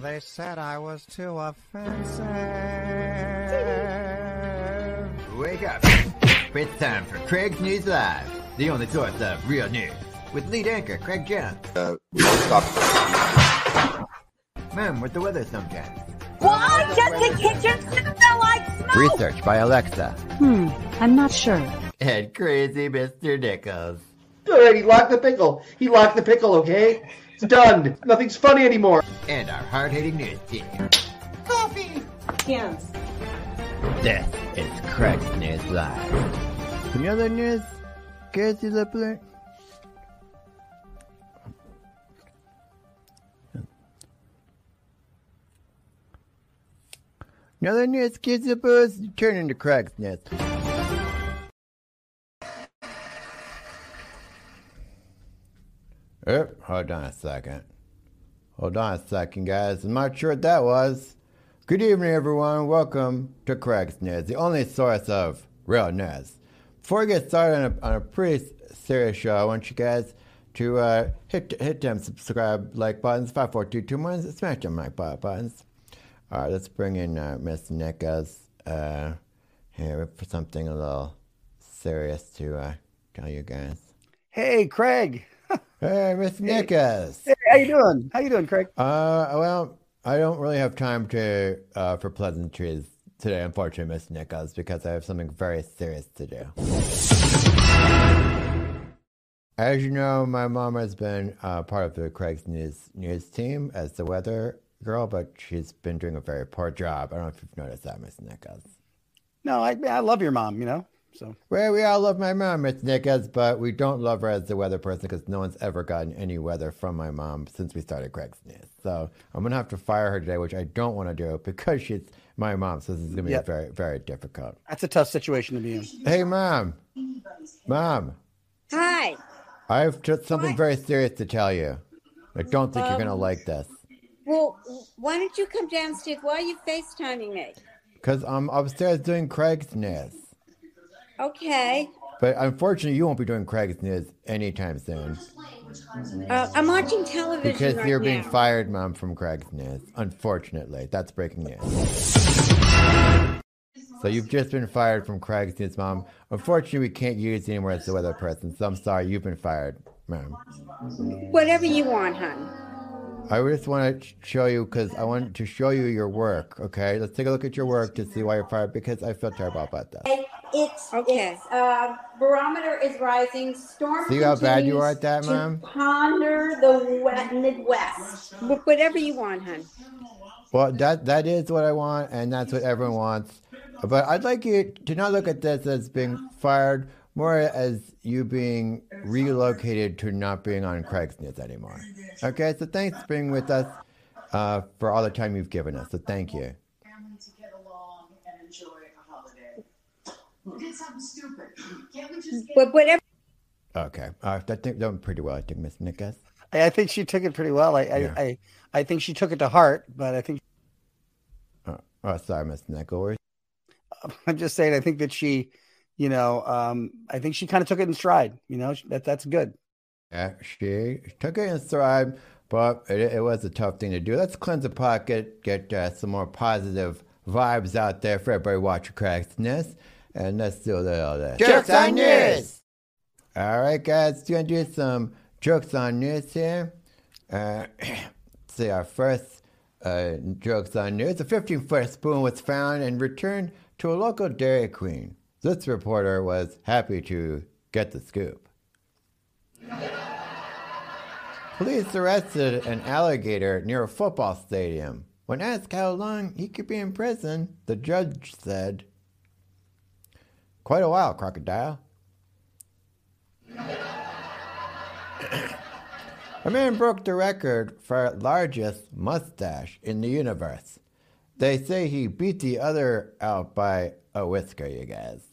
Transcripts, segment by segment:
They said I was too offensive. Wake up. It's time for Craig's News Live, the only source of real news. With lead anchor Craig Jones. Uh, stop. Mom, with the weather sometimes. Why does the kitchen smell like smoke? Research by Alexa. Hmm, I'm not sure. And crazy Mr. Nichols. Good, he locked the pickle. He locked the pickle, okay? It's done. Nothing's funny anymore. And our hard-hitting news team. Coffee. Yes. This is Craig's News Live. Some other news? Casey Lipler? Another news, kids, suppose turn into Craig's Nest. Hold on a second. Hold on a second, guys. I'm not sure what that was. Good evening, everyone. Welcome to Craig's News, the only source of real news. Before we get started on a, on a pretty serious show, I want you guys to uh, hit hit them subscribe like buttons, five, four, two, two, one, smash them like buttons. All right, let's bring in uh, Miss Nickas uh, here for something a little serious to uh, tell you guys. Hey, Craig. Hey, Miss Nickas. Hey, how you doing? How you doing, Craig? Uh, well, I don't really have time to uh, for pleasantries today, unfortunately, Miss Nichols, because I have something very serious to do. As you know, my mom has been uh, part of the Craig's News news team as the weather girl, but she's been doing a very poor job. I don't know if you've noticed that, Miss Nichols. No, I I love your mom. You know, so Well, we all love my mom, Miss Nichols, but we don't love her as the weather person because no one's ever gotten any weather from my mom since we started Craig's News. So I'm gonna have to fire her today, which I don't want to do because she's my mom. So this is gonna be Yep. very, very difficult. that's a tough situation to be in. Hey, mom, mom, Hi. I have just something very serious to tell you. I don't think you're gonna Um, like this Well, why don't you come downstairs? Why are you FaceTiming me? because I'm upstairs doing Craig's News. Okay. But unfortunately, you won't be doing Craig's News anytime soon Uh, I'm watching television because right you're being now. fired, mom, from Craig's News. Unfortunately, that's breaking news. So you've just been fired from Craig's News, mom. Unfortunately, we can't use you anymore as the weather person. So I'm sorry, you've been fired, ma'am. Whatever you want, hon. I just want to show you because I want to show you your work. Okay, let's take a look at your work to see why you're fired because I feel terrible about that. It's okay. It's, uh, barometer is rising. Storm. See how bad you are at that, to ma'am? Ponder the wet Midwest. Wh- Whatever you want, hon. Well, that that is what I want, and that's what everyone wants. But I'd like you to not look at this as being fired, more as you being relocated to not being on Craig's News anymore. Okay, so thanks for being with us uh, for all the time you've given us. So thank you. family to get along and enjoy a holiday. Did something stupid. Can't we just get Whatever. Okay, uh, that think that went pretty well, I think, Miss Nickas. I, I think she took it pretty well. I, Yeah. I, I I think she took it to heart, but I think Oh, oh, sorry, Miss Nichols. I'm just saying. I think that she, you know, um, I think she kind of took it in stride. You know, that that's good. Yeah, she took it in stride, but it, it was a tough thing to do. Let's cleanse the pocket, get uh, some more positive vibes out there for everybody watching Craig's Nest, and let's do a little of this. Jokes on News! All right, guys, we're gonna do some jokes on news here. Uh, see, our first uh, jokes on news: a 15-foot spoon was found and returned to a local Dairy Queen. This reporter was happy to get the scoop. Police arrested an alligator near a football stadium. When asked how long he could be in prison, the judge said, Quite a while, crocodile. a man broke the record for largest mustache in the universe. They say he beat the other out by a whisker, you guys.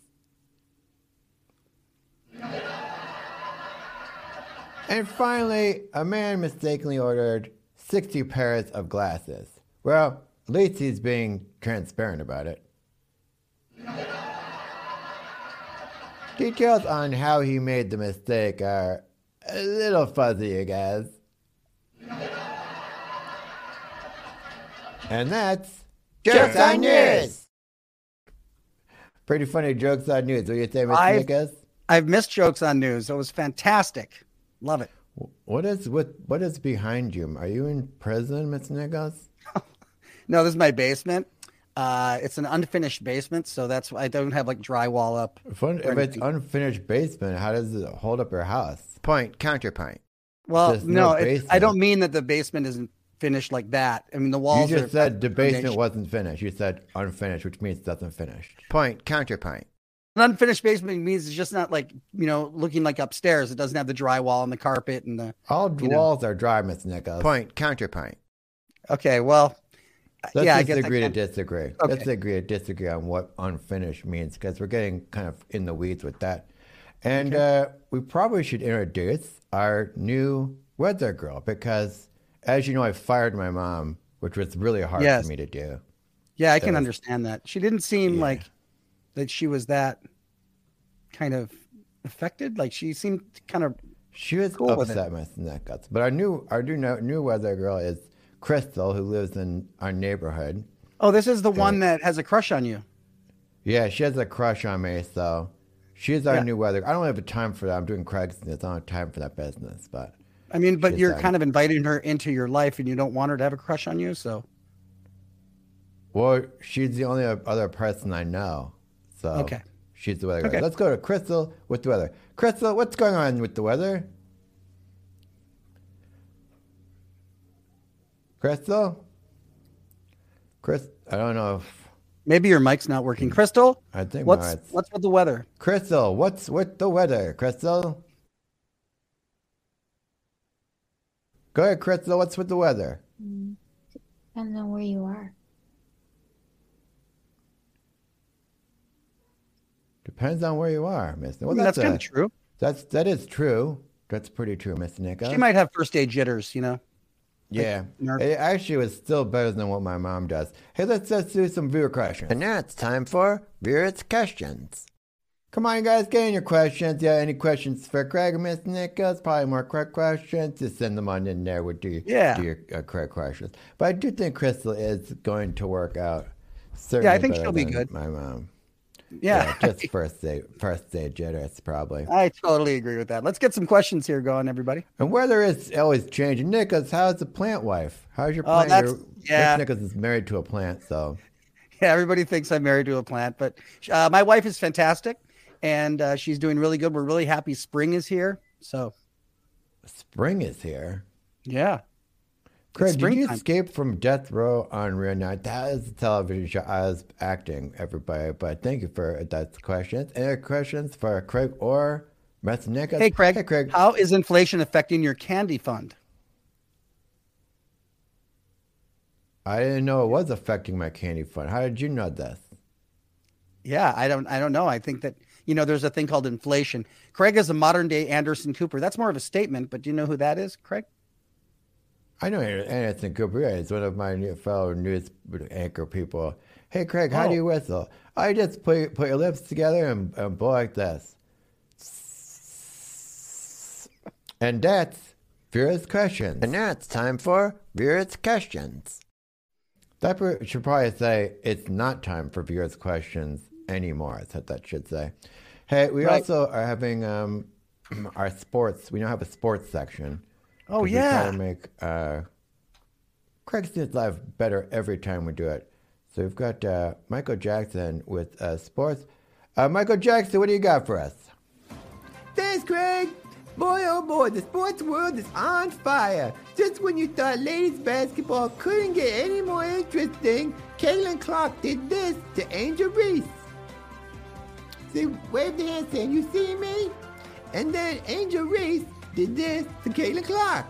And finally, a man mistakenly ordered 60 pairs of glasses. Well, at least he's being transparent about it. Details on how he made the mistake are a little fuzzy, you guys. And that's Jokes on News. Pretty funny jokes on news. What do you say, Mr. Nickus? I've missed jokes on news. It was fantastic. Love it. What is what what is behind you? Are you in prison, Mr. Nichols? No, this is my basement. Uh, it's an unfinished basement, so that's why I don't have like drywall up. If, un- if it's unfinished basement, how does it hold up your house? Point counterpoint. Well, There's no, no I don't mean that the basement isn't finished like that. I mean the walls. You just said the basement foundation. wasn't finished. You said unfinished, which means it doesn't unfinished. Point counterpoint. An unfinished basement means it's just not like you know looking like upstairs. It doesn't have the drywall and the carpet and the. All You know. walls are dry, Mr. Nichols. Point counterpoint. Okay, well, Let's yeah, I just I agree to disagree. Okay. Let's agree to disagree on what unfinished means because we're getting kind of in the weeds with that. And uh, we probably should introduce our new weather girl because, as you know, I fired my mom, which was really hard Yes. for me to do. Yeah, I That can understand that. She didn't seem Yeah. like that she was that kind of affected. Like she seemed kind of She was Cool with upset, Mr. Nichols. But our new our new new weather girl is Crystal, who lives in our neighborhood. Oh, this is the one that has a crush on you. Yeah, she has a crush on me, so she's our Yeah. new weather. I don't have a time for that. I'm doing Craigslist. I don't have time for that business. But I mean, but you're on- kind of inviting her into your life and you don't want her to have a crush on you, so well, she's the only other person I know. So Okay. she's the weather. girl. Okay. Let's go to Crystal with the weather. Crystal, what's going on with the weather? Crystal, Chris, I don't know if maybe your mic's not working. Crystal, I think what's mine's- what's with the weather? Crystal, what's with the weather? Crystal, go ahead, Crystal. What's with the weather? Mm, Depends on where you are. Depends on where you are, Mister. I Well, that's that's kind of true. That's that is true. That's pretty true, Mr. Nichols. She might have first day jitters, you know. Yeah, nerve- it actually was still better than what my mom does. Hey, let's just do some viewer questions. And now it's time for viewers' questions. Come on, you guys, get in your questions. Yeah, any questions for Craig or Miss Nichols? Probably more Craig questions. Just send them on in there with the Yeah. do your uh, Craig questions. But I do think Crystal is going to work out. Certainly Yeah, I think she'll be good. My mom. Yeah, just first day, first day jitters probably. I totally agree with that. Let's get some questions here going, everybody. And weather is always changing. Nicholas, how's the plant wife? How's your Oh, plant? that's- Your- yeah. Rich Nichols is married to a plant, so Yeah, everybody thinks I'm married to a plant, but uh, my wife is fantastic, and uh, she's doing really good. We're really happy. Spring is here, so spring is here. yeah. Craig, did you escape from death row on Real Night? That is a television show I was acting, everybody. But thank you for that questions. Any questions for Craig or Mr. Hey, Craig. Hey, Craig. How is inflation affecting your candy fund? I didn't know it was affecting my candy fund. How did you know this? Yeah, I don't. I don't know. I think that you know, there's a thing called inflation. Craig is a modern day Anderson Cooper. That's more of a statement, but do you know who that is, Craig? I know Anderson Cooper. He's one of my fellow news anchor people. Hey, Craig, how Oh. do you whistle? I just put put your lips together and, and blow like this. And that's Vera's questions. And now it's time for Vera's questions. That should probably say it's not time for Vera's questions anymore. That's what that should say. Hey, we Right. also are having um, our sports. We now have a sports section. Oh, 'Cause we yeah. try to make uh, Craig's News Live better every time we do it. So we've got uh, Michael Jackson with uh, sports. Uh, Michael Jackson, what do you got for us? Thanks, Craig. Boy, oh boy, the sports world is on fire. Just when you thought ladies basketball couldn't get any more interesting, Caitlin Clark did this to Angel Reese. See, wave the hand saying, you see me? And then Angel Reese did this to Caitlin Clark.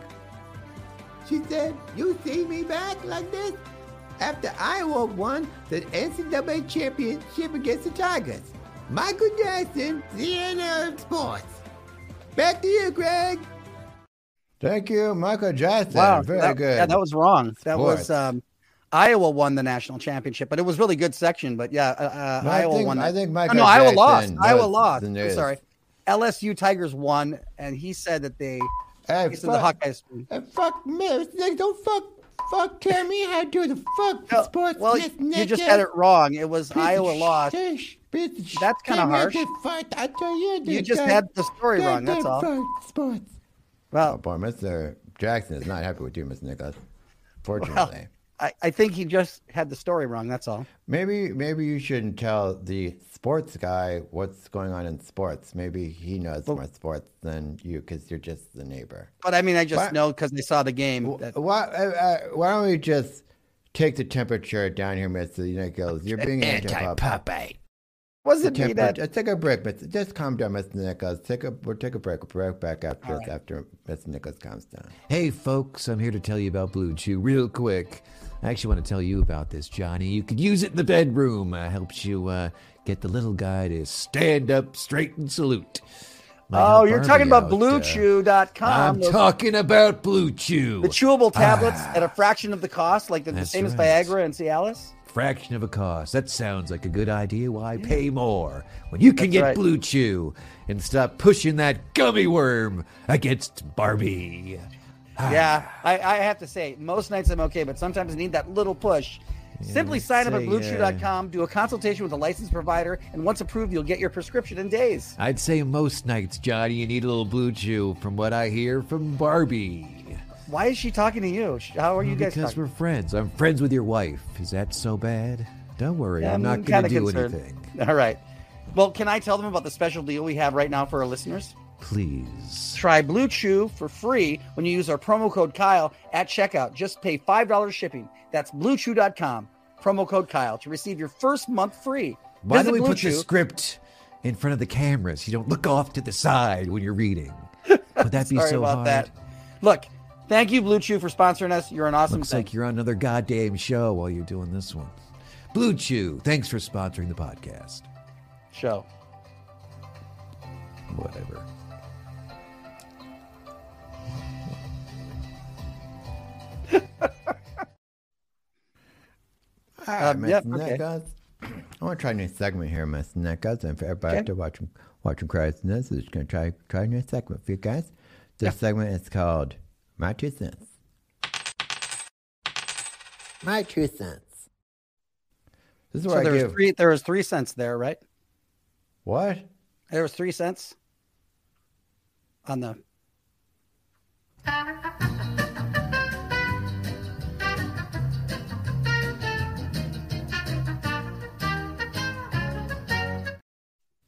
She said, you see me back like this? After Iowa won the NCAA championship against the Tigers. Michael Jackson, CNN Sports. Back to you, Greg. Thank you, Michael Jackson. Wow, Very that, good. Yeah, that was wrong. That was um, Iowa won the national championship, but it was really good section. But yeah, uh, uh, No, I Iowa think- won. I that. think Oh, Michael no, Iowa lost. Iowa lost. I'm sorry. LSU Tigers won, and he said that they. Hey, He said the fuck, Hawkeyes. hey, fuck me. Don't fuck fuck tell me how to do the fuck No, sports? well, Miss you just Nickers? had it wrong. It was Piece of Iowa lost. shish, piece of That's kinda shit. harsh. Fight. I tell you, You just god- had the story wrong. That's goddamn all. fuck Sports. Oh Well, boy, Mr. Jackson is not happy with you, Miss Nicholas. Fortunately. I, I think he just had the story wrong. That's all. Maybe maybe you shouldn't tell the sports guy what's going on in sports. Maybe he knows more sports than you because you're just the neighbor. But I mean, I just What? know because they saw the game. That, Why, uh, uh, why don't we just take the temperature down here, Mr. Nichols? You're being anti-pop. wasn't me that. uh, take a break, Mr. Just calm down, Mr. Nichols. Take a we'll take a break. We'll break back after right. after Mr. Nichols calms down. Hey, folks, I'm here to tell you about Blue Chew real quick. I actually want to tell you about this, Johnny. You could use it in the bedroom. Uh, helps you uh, get the little guy to stand up straight and salute. Might Oh, you're talking about out, uh, BlueChew.com. I'm those- talking about Blue Chew. the chewable tablets Ah. at a fraction of the cost, like the, the same as. Viagra and Cialis. Fraction of a cost. That sounds like a good idea. Why pay more when you can That's get right. Blue Chew and stop pushing that gummy worm against Barbie? Ah. Yeah, I, I have to say, most nights I'm okay, but sometimes I need that little push. Simply sign up at BlueChew.com, do a consultation with a licensed provider, and once approved, you'll get your prescription in days. I'd say most nights, Johnny, you need a little Blue Chew. From what I hear from Barbie. Why is she talking to you? How are you guys because we're friends. I'm friends with your wife. Is that so bad? Don't worry, I'm, not going to do concerned. anything. All right. Well, can I tell them about the special deal we have right now for our listeners? Please. Try Blue Chew for free when you use our promo code Kyle at checkout. Just pay $5 shipping. That's bluechew.com. Promo code Kyle to receive your first month free. Why Visit don't we Blue put Chew. the script in front of the cameras? so you don't look off to the side when you're reading? Would that be so about hard? that. Look, thank you, Blue Chew, for sponsoring us. You're an awesome Looks thing. like you're on another goddamn show while you're doing this one. Blue Chew, thanks for sponsoring the podcast. show. Whatever. Um, Miss yep, okay. I want to try a new segment here, Miss Nichols, and for everybody Okay. to watching watching Christ and this is going to try try a new segment for you guys. This segment is called My Two Cents. My Two Cents. This is So where there I was three. There was three cents there, right? what? There was three cents on the.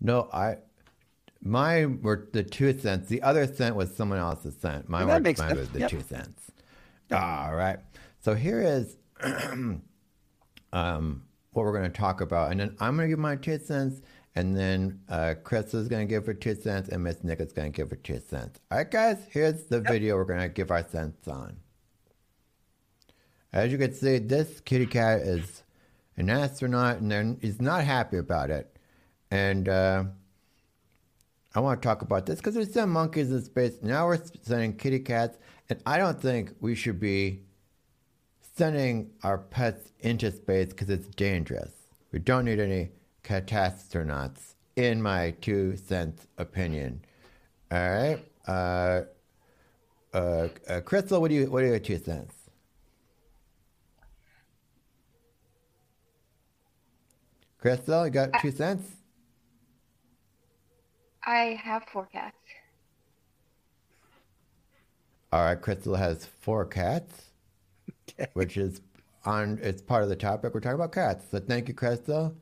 No, I. Mine were the two cents. The other cent was someone else's cent. My Well, makes mine sense. was the Yep. two cents. All right. So here is um, what we're going to talk about. And then I'm going to give my two cents. And then uh, Chris is going to give her two cents. And Miss Nick is going to give her two cents. All right, guys. Here's the video we're going to give our cents on. As you can see, this kitty cat is an astronaut, and he's not happy about it. And uh, I want to talk about this because there's some monkeys in space. Now we're sending kitty cats, and I don't think we should be sending our pets into space because it's dangerous. We don't need any catastronauts, in my two cents opinion. All right, uh, uh, uh, Crystal, what do you what are your two cents? Crystal, you got two cents? I have four cats. All right, Crystal has four cats, which is on. It's part of the topic. We're talking about cats. So thank you, Crystal.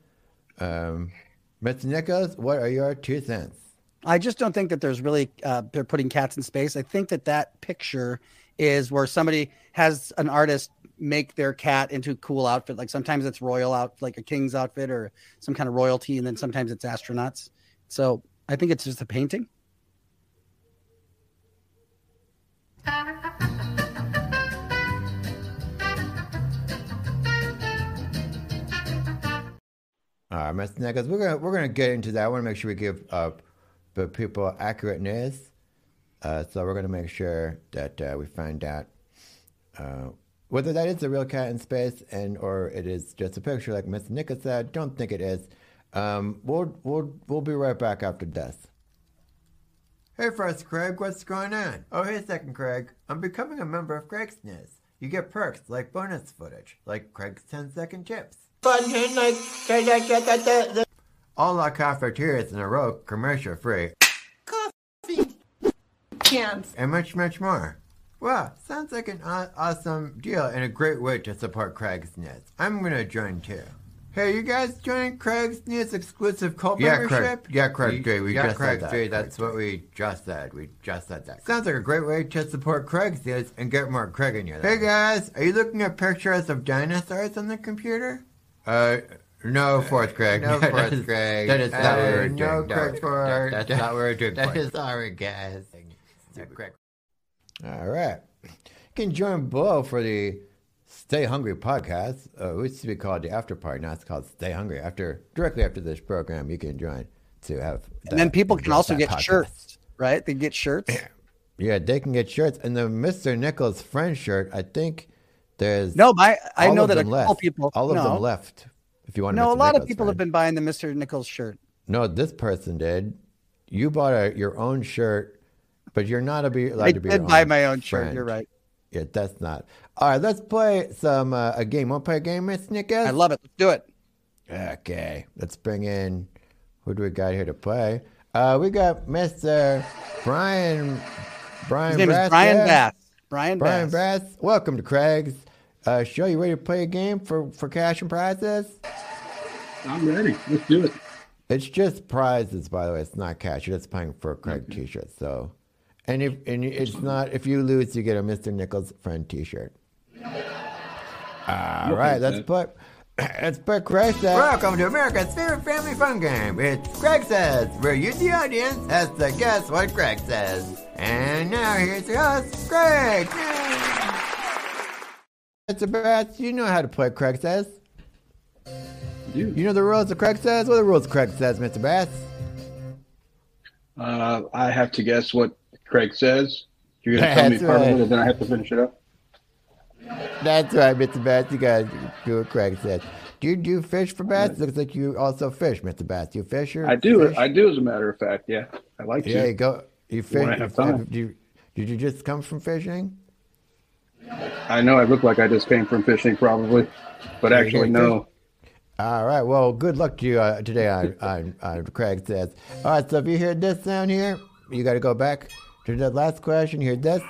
Um, Mr. Nichols, what are your two cents? I just don't think that there's really uh, they're putting cats in space. I think that that picture is where somebody has an artist make their cat into a cool outfit. Like sometimes it's royal out, like a king's outfit or some kind of royalty, and then sometimes it's astronauts. So I think it's just a painting. All right, Mr. Nichols, we're gonna we're gonna get into that. I want to make sure we give uh, the people accurate news. Uh, so we're gonna make sure that uh, we find out uh, whether that is a real cat in space and or it is just a picture, like Mr. Nichols said. Don't think it is. Um, we'll we'll we'll be right back after death. Hey, first Craig, what's going on? Oh, hey, second Craig. I'm becoming a member of Craig's News. You get perks like bonus footage, like Craig's 10 second tips. All our cafeterias in a row, commercial free. Coffee cans. And much, much more. Wow, sounds like an aw- awesome deal and a great way to support Craig's News. I'm gonna join too. Hey, you guys joining Craig's News exclusive cult Yeah, membership? Craig. Yeah, Craig, Jay, we yeah, just said Craig, that. Jay, that's what we just said. We just said that. Sounds like a great way to support Craig's News and get more Craig in your life. Hey guys, are you looking at pictures of dinosaurs on the computer? Uh, no, fourth Craig. no, fourth is- Craig. That is Uh, not what we're no, doing. Craig that- Ford. That's not what we're doing. That Craig. is our guess. Craig. All right. You can join below for the Stay Hungry podcast. Uh, it used to be called the After Party. Now it's called Stay Hungry. After directly after this program, you can join to have. And then people can also get podcast. shirts, right? They get shirts. Yeah, they can get shirts. And the Mr. Nichols friend shirt, I think there's No, my I know that a couple left. people. All of no, them left. If you want, to No, Mr. a lot of people friend. have been buying the Mr. Nichols shirt. No, this person did. You bought a, your own shirt, but you're not a be allowed I to be. did your buy my own shirt. You're right. Yeah, that's not. All right, let's play some uh, a game. Want to play a game, Miss Nickers? I love it. Let's do it. Okay, let's bring in. Who do we got here to play? Uh, we got Mr. Brian. Brian. His name Brass is Brian there. Bass. Brian, Brian Bass. Brass. Welcome to Craig's uh, show. You ready to play a game for for cash and prizes? I'm ready. Let's do it. It's just prizes, by the way. It's not cash. You're just playing for a Craig Okay. T-shirt. So, and if and it's not if you lose, you get a Mr. Nichols friend T-shirt. All right, let's that. put let's put Craig says. Welcome to America's favorite family fun game. It's Craig says, where you, the audience, has to guess what Craig says. And now here's your host, Craig. Mr. Bats, you know how to play Craig says. You. You know the rules of Craig says. What are the rules of Craig says, Mr. Bass? Uh, I have to guess what Craig says. You're going to tell me part right. of it, and then I have to finish it up. That's right, Mr. Bass. You gotta do what Craig says. Do you do fish for bass? Looks like you also fish, Mr. Bass. You fisher? I do. Fish? I do, as a matter of fact. Yeah, I like Yeah, to. you go. You fish. When I have time. Do you, did you just come from fishing? I know I look like I just came from fishing, probably, but Yeah, actually, no. All right. Well, good luck to you uh, today on, on, on Craig says. All right. So if you hear this sound here, you got to go back to the last question. Hear this?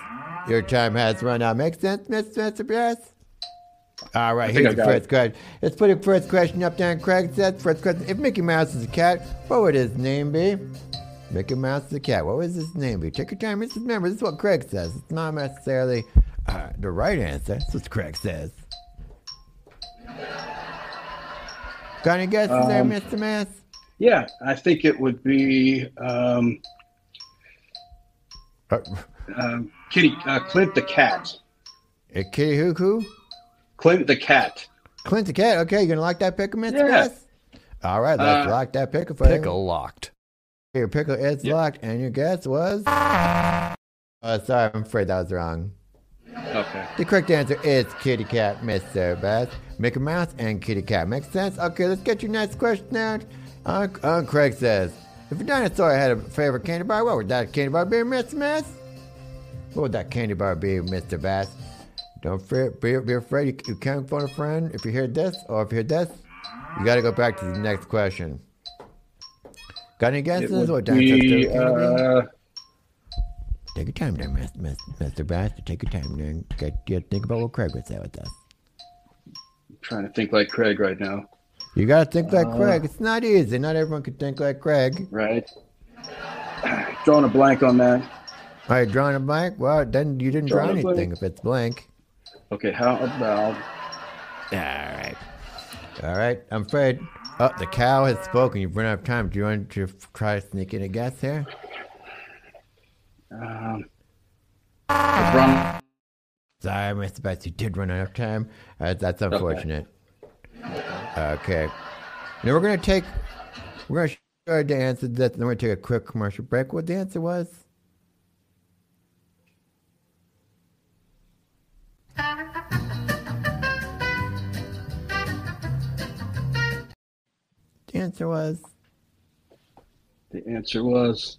Your time has run out. Make sense, Mr. Mr. Bass? All right. Here's the first question. Let's put the first question up there. Craig says, first question. If Mickey Mouse is a cat, what would his name be? Mickey Mouse is a cat. What would his name be? Take your time. Just remember, this is what Craig says. It's not necessarily uh, the right answer. That's what Craig says. Got any guesses there, Um, Mr. Mass? Yeah, I think it would be um, Uh, um, Kitty uh, Clint the cat. uh, Kitty Hoo Hoo? Clint the cat. Clint the cat. Okay, you're gonna lock that pickle, Mr. Yeah. Mass? All right, let's Uh, lock that pickle for you. Pickle locked. Your pickle is Yeah. locked, and your guess was. Oh, sorry, I'm afraid that was wrong. Okay. The correct answer is Kitty Cat, Mr. Bass. Mickey Mouse and Kitty Cat. Makes sense? Okay, let's get your next question out. Uh, uh, Craig says, if a dinosaur had a favorite candy bar, what would that candy bar be, Mr. Bass? What would that candy bar be, Mr. Bass? Don't fear, be, be afraid. You, you can't phone a friend if you hear this, or if you hear this, you got to go back to the next question. Got any guesses? What dinosaur's be, favorite candy bar? uh, Take your time there, Mr. Bass. Take your time there. Get, get, think about what Craig would say with this. trying to think like Craig right now, You gotta think like Uh, Craig. It's not easy. Not everyone can think like Craig. right? Drawing a blank on that. All right, drawing a blank. Well, then you didn't draw Drawing blank. anything if it's blank. Okay, how about All right. All right. I'm afraid. Oh, the cow has spoken. You've run out of time. Do you want to try to sneak in a guess here? um, LeBron? Sorry, Mr. Bass. You did run out of time. Uh, that's unfortunate. Okay. Now we're gonna take. We're gonna show you the answer to this, and then we're gonna take a quick commercial break. What the answer was? The answer was. The answer was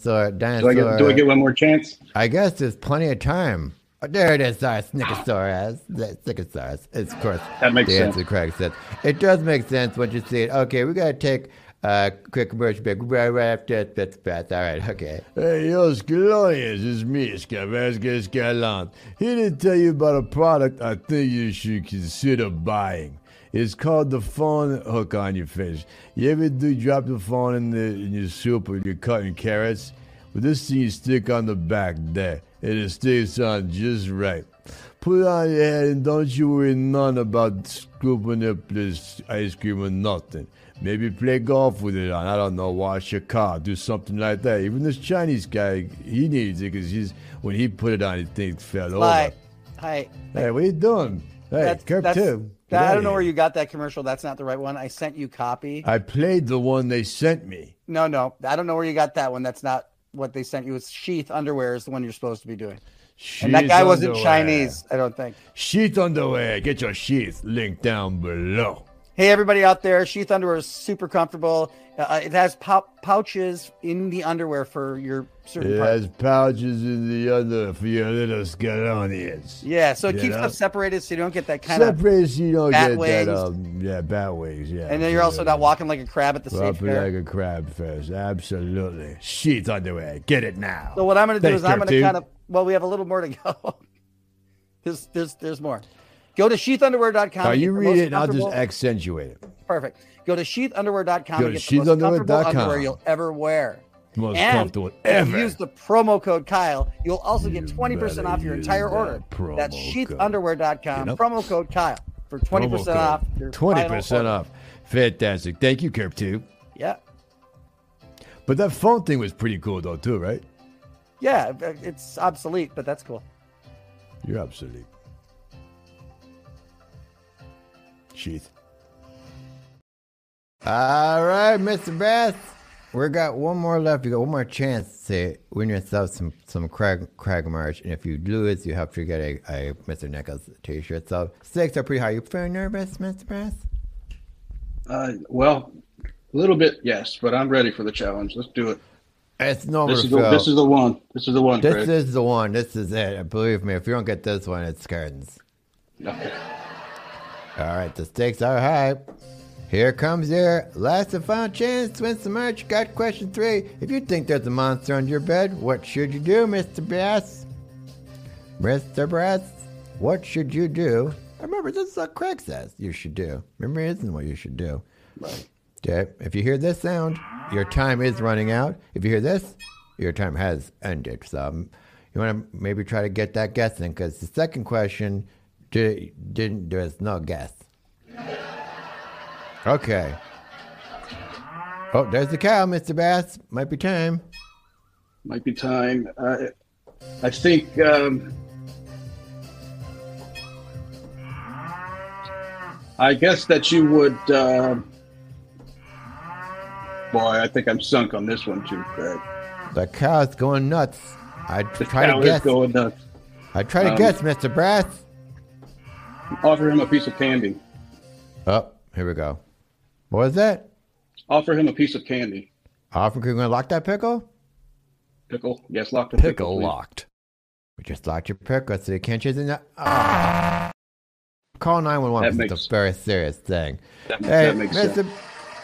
So Do. I get do I get one more chance? I guess there's plenty of time. Oh, there it is, our Snickosaurus. The Snickosaurus. It's, of course, That makes the sense. answer Craig said. It does make sense once you see it. Okay, we got to take a quick commercial break. Right, right after this. That's fast. All right, okay. Hey, yo, Scalonius, it's me, Scavasca Scalon. Here to tell you about a product I think you should consider buying. It's called the phone hook on your face. You ever do drop the phone in, the, in your soup when you're cutting carrots? Well, this thing you stick on the back there, and it stays on just right. Put it on your head and don't you worry none about scooping up this ice cream or nothing. Maybe play golf with it on. I don't know, wash your car, do something like that. Even this Chinese guy, he needs it because he's when he put it on, his thing fell over. Hi. Hey, what are you doing? Hey, That's- Kirk that's- too. That- I don't know where you got that commercial. That's not the right one. I sent you copy. I played the one they sent me. No, no. I don't know where you got that one. That's not what they sent you. It's sheath underwear is the one you're supposed to be doing. and that Sheath guy wasn't. Chinese, I don't think. Sheath underwear. Get your sheath. Link down below. Hey, everybody out there, sheath underwear is super comfortable. Uh, it has pou- pouches in the underwear for your certain It parts. has pouches in the under for your little scalonians. Yeah, so it You keeps know? stuff separated so you don't get that kind of. Separate so you don't bat get wings. that, um, yeah, bat wings, yeah. And then you're also not walking like a crab at the same time. like a crab first, absolutely. Sheath underwear, get it now. So what I'm going to do Thanks, is I'm going to kind of. Well, we have a little more to go. there's there's there's more. Go to sheathunderwear.com. Now you read it, and I'll just accentuate it. Perfect. Go to sheathunderwear.com Go and to get the most comfortable sheathunderwear.com. underwear you'll ever wear. Most and comfortable if ever. you use the promo code Kyle, you'll also get 20% off your entire that order. That's sheathunderwear.com. Yep. Promo code Kyle for 20% Promo off your 20% final off. Fantastic. Thank you, Kerp, too. Yeah. But that phone thing was pretty cool, though, too, right? Yeah, it's obsolete, but that's cool. You're obsolete. Sheath. All right, Mr. Bass. We got one more left. You got one more chance to win yourself some some Craig Craig merch, and if you lose, you have to get a, a Mr. Nichols T-shirt. So stakes are pretty high. You feeling nervous, Mr. Bass? Uh, well, a little bit, yes, but I'm ready for the challenge. Let's do it. It's no This is, the, this is the one. This is the one. This Craig. is the one. This is it. Believe me, if you don't get this one, it's curtains. Okay. All right, the stakes are high. Here comes your last and final chance to win some merch. Got question three. If you think there's a monster under your bed, what should you do, Mr. Bass? Mr. Bass, what should you do? Remember, this is what Craig says you should do. Remember, it isn't what you should do. Right. Okay, if you hear this sound, your time is running out. If you hear this, your time has ended. So um, you want to maybe try to get that guessing because the second question di- didn't. There's no gas. Okay. Oh, there's the cow, Mr. Bass. Might be time. Might be time. Uh, I think. Um, I guess that you would. Uh, boy, I think I'm sunk on this one too, Craig. The cow's going nuts. I The try cow to is guess. going nuts. I try to Um, guess, Mr. Bass. Offer him a piece of candy. Oh, here we go. What was that? Offer him a piece of candy. Offer, can we lock that pickle? Pickle. Yes, lock the pickle. Pickle please. locked. We just locked your pickle so you can't chase it. now. Ah. Call 911 That makes- it's a very serious thing. That, Hey, that makes Mr. sense.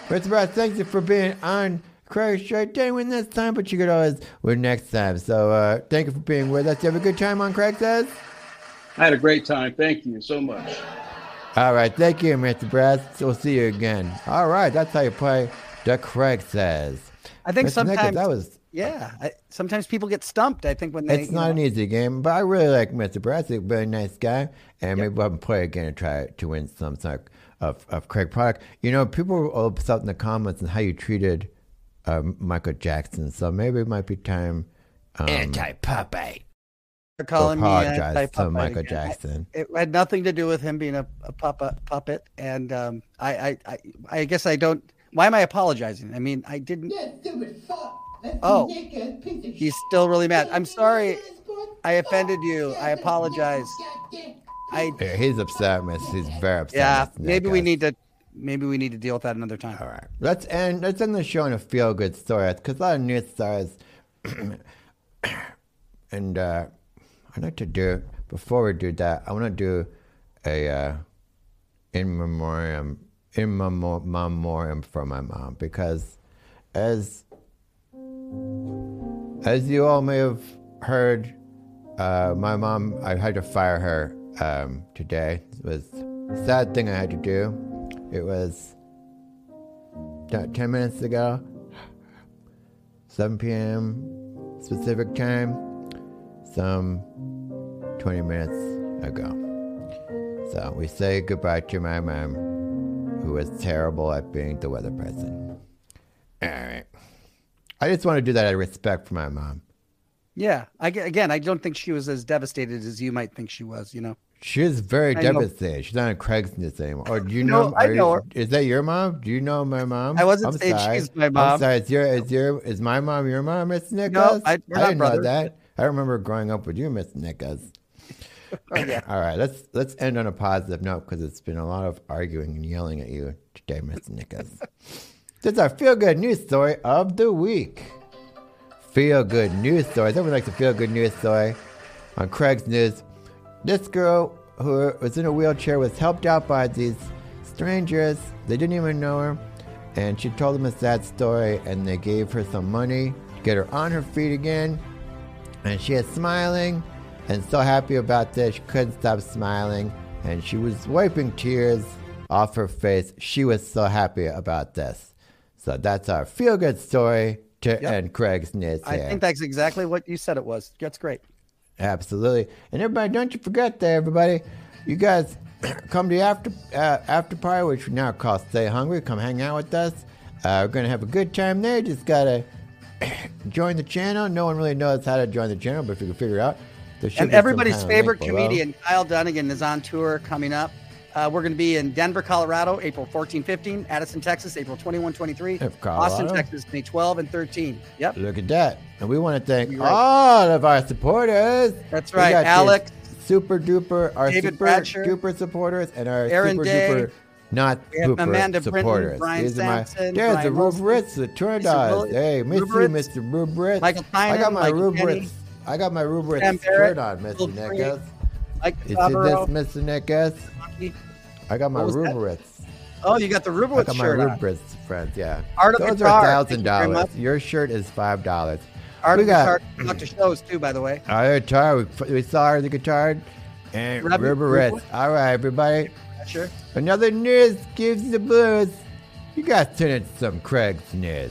Mr. Brown, thank you for being on Craig's show. Didn't win this time, but you could always win next time. So uh, thank you for being with us. You have a good time on Craig Says? I had a great time. Thank you so much. All right, thank you, Mr. Brass. We'll see you again. All right, that's how you play the Craig Says. I think Mr. Nichols, sometimes that was yeah. I, sometimes people get stumped. I think when they It's not know, an easy game, but I really like Mr. Brass. He's a very nice guy, and maybe we'll play again and try to win some sort of, of Craig product. You know, people were all upset in the comments on how you treated um, Michael Jackson, so maybe it might be time um, Anti-puppy. They're calling me apologize anti to Michael Jackson. It had nothing to do with him being a, a puppet, puppet, and um, I, I, I, I guess I don't. Why am I apologizing? I mean, I didn't. Oh, he's still really mad. I'm sorry. I offended you. I apologize. I Yeah, he's upset, Miss. He's very upset. yeah. Maybe we need to. Maybe we need to deal with that another time. All right. Let's end. Let's end the show on a feel good story because a lot of news stories and uh, I'd like to do before we do that. I want to do a uh, in memoriam in memor- memoriam for my mom because as as you all may have heard, uh, my mom I had to fire her um, today. It was a sad thing I had to do. It was t- ten minutes ago, seven p.m. specific time, some twenty minutes ago. So we say goodbye to my mom, who was terrible at being the weather person. All right. I just want to do that out of respect for my mom. Yeah. I, again, I don't think she was as devastated as you might think she was, you know? She is very I know. devastated. She's not on Craigslist anymore. Or do you No, know? I know her. Is that your mom? Do you know my mom? I wasn't I'm saying sorry. she's my mom. I'm sorry. Is your is your is my mom your mom, Miss Nichols? No, I- not didn't know that. I remember growing up with you, Miss Nichols. Oh, yeah. All right, let's let's end on a positive note because it's been a lot of arguing and yelling at you today, Miss Nichols. this is our feel good news story of the week. Feel good news stories. Everyone likes a feel good news story. On Craig's News, this girl who was in a wheelchair was helped out by these strangers. They didn't even know her, and she told them a sad story, and they gave her some money to get her on her feet again. And she is smiling and so happy about this. She couldn't stop smiling, and she was wiping tears off her face. She was so happy about this. So that's our feel good story to end Craig's news I here. think that's exactly what you said it was. That's great. Absolutely. And everybody, don't you forget that, everybody. You guys come to the after uh, after party, which we now call Stay Hungry. Come hang out with us. Uh, we're gonna have a good time there. Just gotta join the channel. No one really knows how to join the channel, but if you can figure it out, And everybody's favorite comedian, Kyle Dunnigan, is on tour coming up. Uh, we're going to be in Denver, Colorado, April 14, 15, Addison, Texas, April 21, 23, Austin, Texas, May 12 and 13. Yep. Look at that. And we want to thank right. all of our supporters. That's right. Alex, super duper, our David super duper supporters, and our Aaron super Day, duper not super Amanda supporters. Brian These my, Sampson, there's Brian the Rubrits, the Turndals. Hey, miss you, Mr. Rubrits. Michael I got Tynan, my Rubrits. Kenny, I got my Rubrits Sam Barrett, shirt on, Mr. Free, Nichols. Mike You this, Mr. Nichols? I got my What? Rubrits. Oh, you got the Rubrics shirt on? I got my shirt. Rubrits, friends. Yeah, Art of those Guitar, are thank thousand you very dollars. much. Your shirt is five dollars. Art we of got Guitar, Dr. Shows, too, by the way. our guitar. We, we saw her the guitar and Rub- Rubrits. All right, everybody. Sure. Another news gives the blues. You guys turn into some Craig's news.